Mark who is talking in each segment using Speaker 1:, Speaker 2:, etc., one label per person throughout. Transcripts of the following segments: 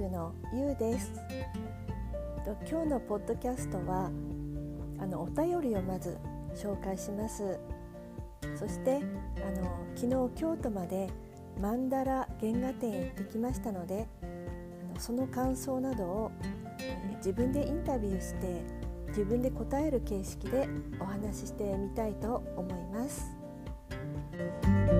Speaker 1: ルのゆうです今日のポッドキャストはあのお便りをまず紹介しますそしてあの昨日京都までマンダラ原画展へ行ってきましたのであのその感想などを、自分でインタビューして自分で答える形式でお話ししてみたいと思います。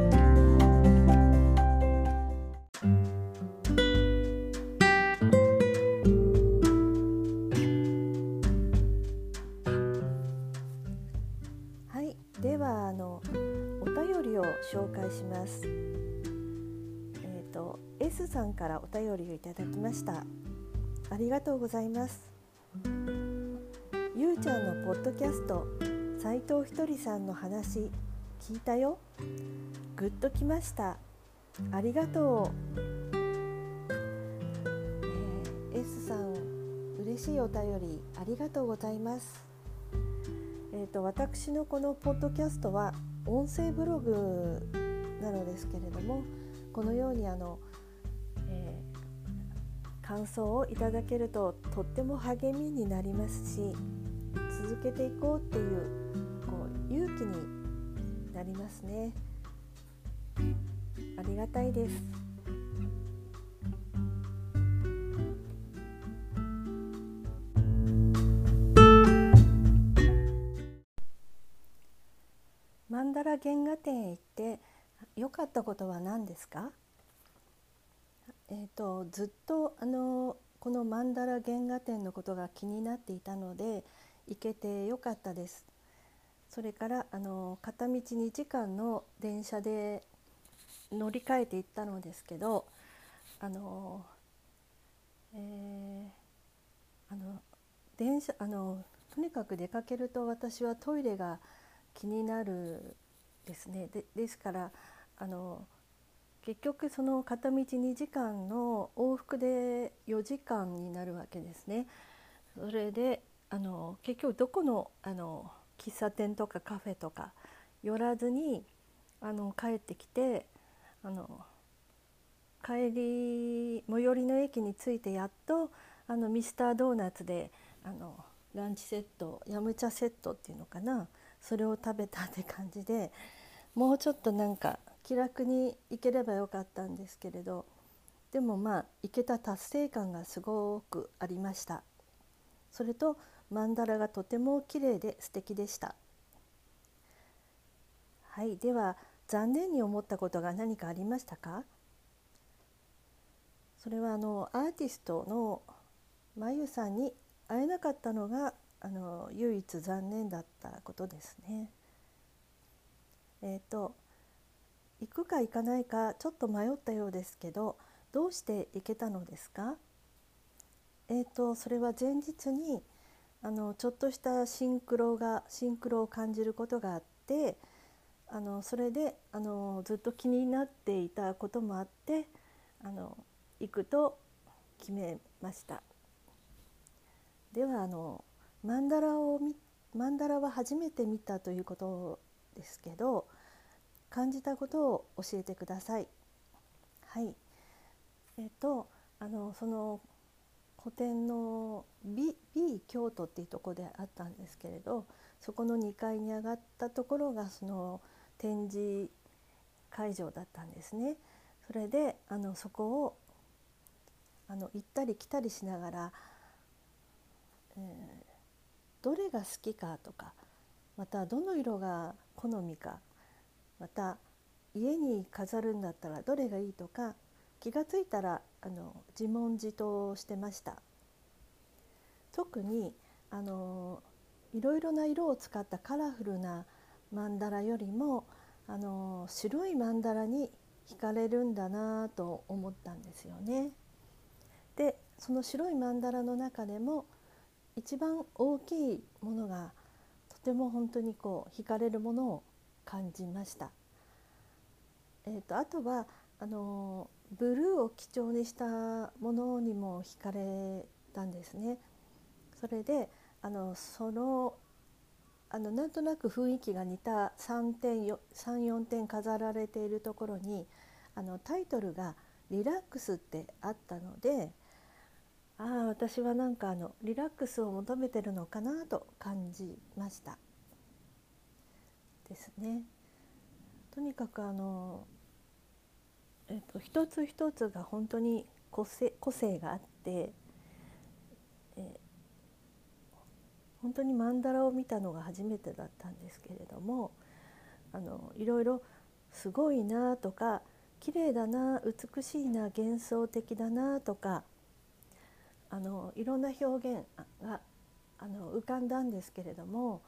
Speaker 1: 紹介します。えっ、ー、と S さんからお便りをいただきました。ありがとうございます。ゆうちゃんのポッドキャスト斉藤ひとりさんの話聞いたよグッときましたありがとう、えー、S さん嬉しいお便りありがとうございますえっ、ー、と私のこのポッドキャストは音声ブログなのですけれどもこのようにあの、えー、感想をいただけるととっても励みになりますし続けていこうっていうこう勇気になりますね。ありがたいです。マンダラ原画展へ行って良かったことは何ですか？えーと、ずっとあのこのマンダラ原画展のことが気になっていたので行けてよかったです。それからあの片道2時間の電車で乗り換えて行ったのですけどあの、えー、あの電車あのとにかく出かけると私はトイレが気になるですねでですからあの結局その片道2時間の往復で4時間になるわけですね。それであの結局どこのあの喫茶店とかカフェとか寄らずにあの帰ってきてあの帰り最寄りの駅に着いてやっとあのミスタードーナツであのランチセットヤムチャセットっていうのかなそれを食べたって感じでもうちょっとなんか気楽に行ければよかったんですけれどでもまあ行けた達成感がすごくありました。それとマンダラがとても綺麗で素敵でしたはいでは残念に思ったことが何かありましたか？それはあのアーティストのまゆさんに会えなかったのがあの唯一残念だったことですね。え、ー、と行くか行かないかちょっと迷ったようですけどどうして行けたのですか？えっ、ー、とそれは前日にあのちょっとしたシンクロがシンクロを感じることがあってあのそれであのずっと気になっていたこともあってあの行くと決めました。ではあのマンダラをマンダラは初めて見たということですけど感じたことを教えてください。はい。えっとあのその古典の B, B 京都っていうとこであったんですけれどそこの2階に上がったところがその展示会場だったんですね。それであのそこをあの行ったり来たりしながら、えー、どれが好きかとかまたどの色が好みかまた家に飾るんだったらどれがいいとか気が付いたらあの自問自答してました特にあのいろいろな色を使ったカラフルなマンダラよりもあの白いマンダラに惹かれるんだなと思ったんですよね。でその白いマンダラの中でも一番大きいものがとても本当にこう惹かれるものを感じました。えーと、とあとはあのブルーを基調にしたものにも惹かれたんですね。それであのそのあのなんとなく雰囲気が似た3点34点飾られているところにあのタイトルが「リラックス」ってあったのでああ私はなんかあのリラックスを求めてるのかなと感じましたですね。とにかくあの、えっと、一つ一つが本当に個性個性があって、え本当に曼荼羅を見たのが初めてだったんですけれどもあのいろいろすごいなとか綺麗だな美しいな幻想的だなとかあのいろんな表現があの浮かんだんですけれども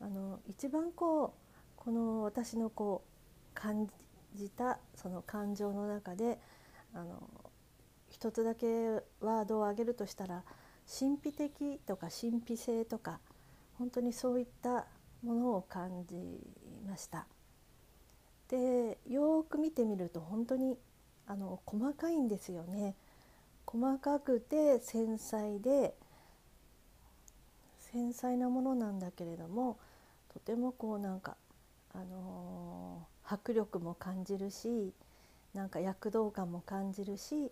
Speaker 1: あの一番こうこの私のこう感じたその感情の中であの一つだけワードを挙げるとしたら神秘的とか神秘性とか本当にそういったものを感じました。でよく見てみると本当にあの細かいんですよね。細かくて繊細で繊細なものなんだけれどもとてもこうなんかあのー、迫力も感じるしなんか躍動感も感じるし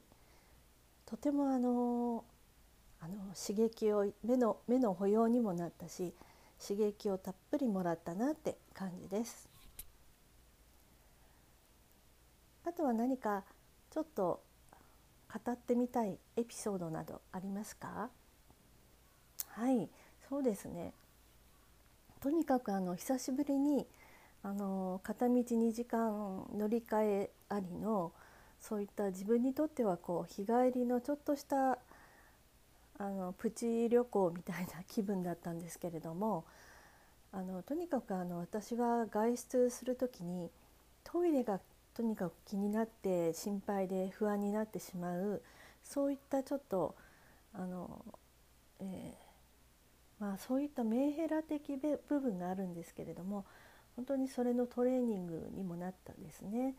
Speaker 1: とてもあのー、あの刺激を目の目の保養にもなったし刺激をたっぷりもらったなって感じです。あとは何かちょっと語ってみたいエピソードなどありますか？はいそうですね。とにかくあの久しぶりにあの片道2時間乗り換えありのそういった自分にとってはこう日帰りのちょっとしたあのプチ旅行みたいな気分だったんですけれどもあのとにかくあの私は外出する時にトイレがとにかく気になって心配で不安になってしまうそういったちょっとあの、えー、まあ、そういったメンヘラ的部分があるんですけれども本当にそれのトレーニングにもなったんですね。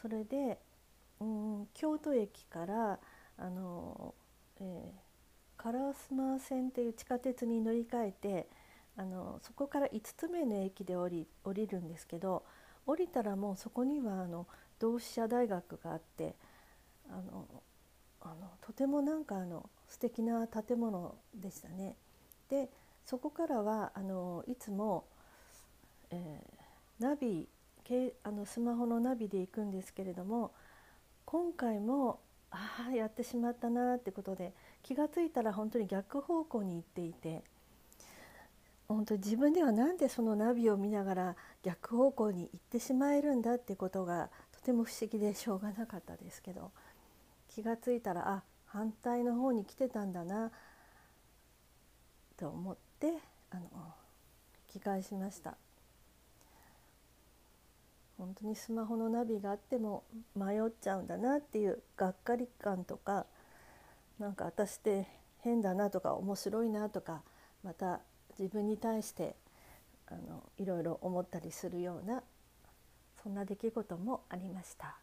Speaker 1: それで、うん、京都駅からあの、えー、烏丸線っていう地下鉄に乗り換えてあのそこから5つ目の駅で降り降りるんですけど降りたらもうそこにはあの同志社大学があってあのあのとてもなんかあの素敵な建物でしたね。でそこからはあのいつもえー、ナビあのスマホのナビで行くんですけれども今回もああやってしまったなってことで気が付いたら本当に逆方向に行っていて本当自分では何でそのナビを見ながら逆方向に行ってしまえるんだってことがとても不思議でしょうがなかったですけど気が付いたらあ反対の方に来てたんだなと思ってあの引き返しました。本当にスマホのナビがあっても迷っちゃうんだなっていうがっかり感とかなんか私って変だなとか面白いなとかまた自分に対してあのいろいろ思ったりするようなそんな出来事もありました。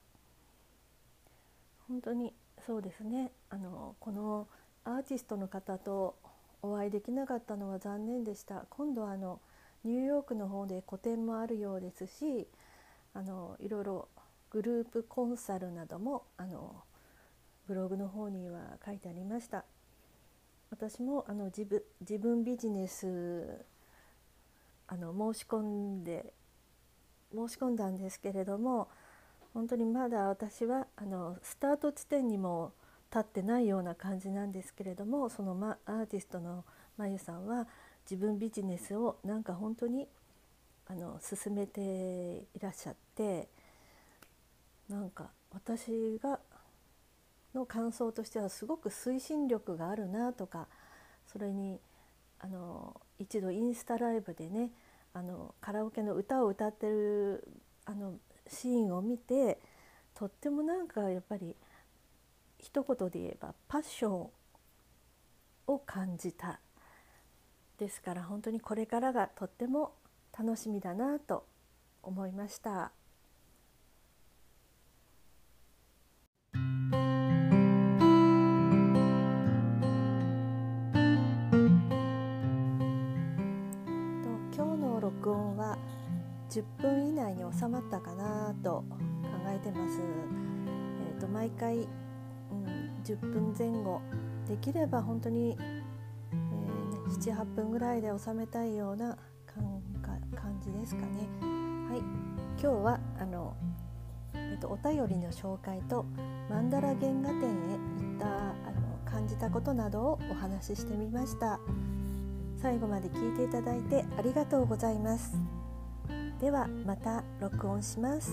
Speaker 1: 本当にそうですね。あのこのアーティストの方とお会いできなかったのは残念でした。今度はあのニューヨークの方で個展もあるようですしあのいろいろグループコンサルなどもあのブログの方には書いてありました。私もあの自分自分ビジネスあの申し込んで申し込んだんですけれども本当にまだ私はあのスタート地点にも立ってないような感じなんですけれどもその、ま、アーティストのまゆさんは自分ビジネスをなんか本当にあの進めていらっしゃってなんか私がの感想としてはすごく推進力があるなとかそれにあの一度インスタライブでねあのカラオケの歌を歌ってるあのシーンを見てとってもなんかやっぱり一言で言えばパッションを感じたですから本当にこれからがとっても楽しみだなと思いました。録音は10分以内に収まったかなと考えてます。えーと、毎回、うん、10分前後できれば本当に、えーね、78分ぐらいで収めたいような感感じですかね。はい、今日はあの、えっと、お便りの紹介とマンダラ原画展へ行ったあの感じたことなどをお話ししてみました。最後まで聞いていただいてありがとうございます。ではまた録音します。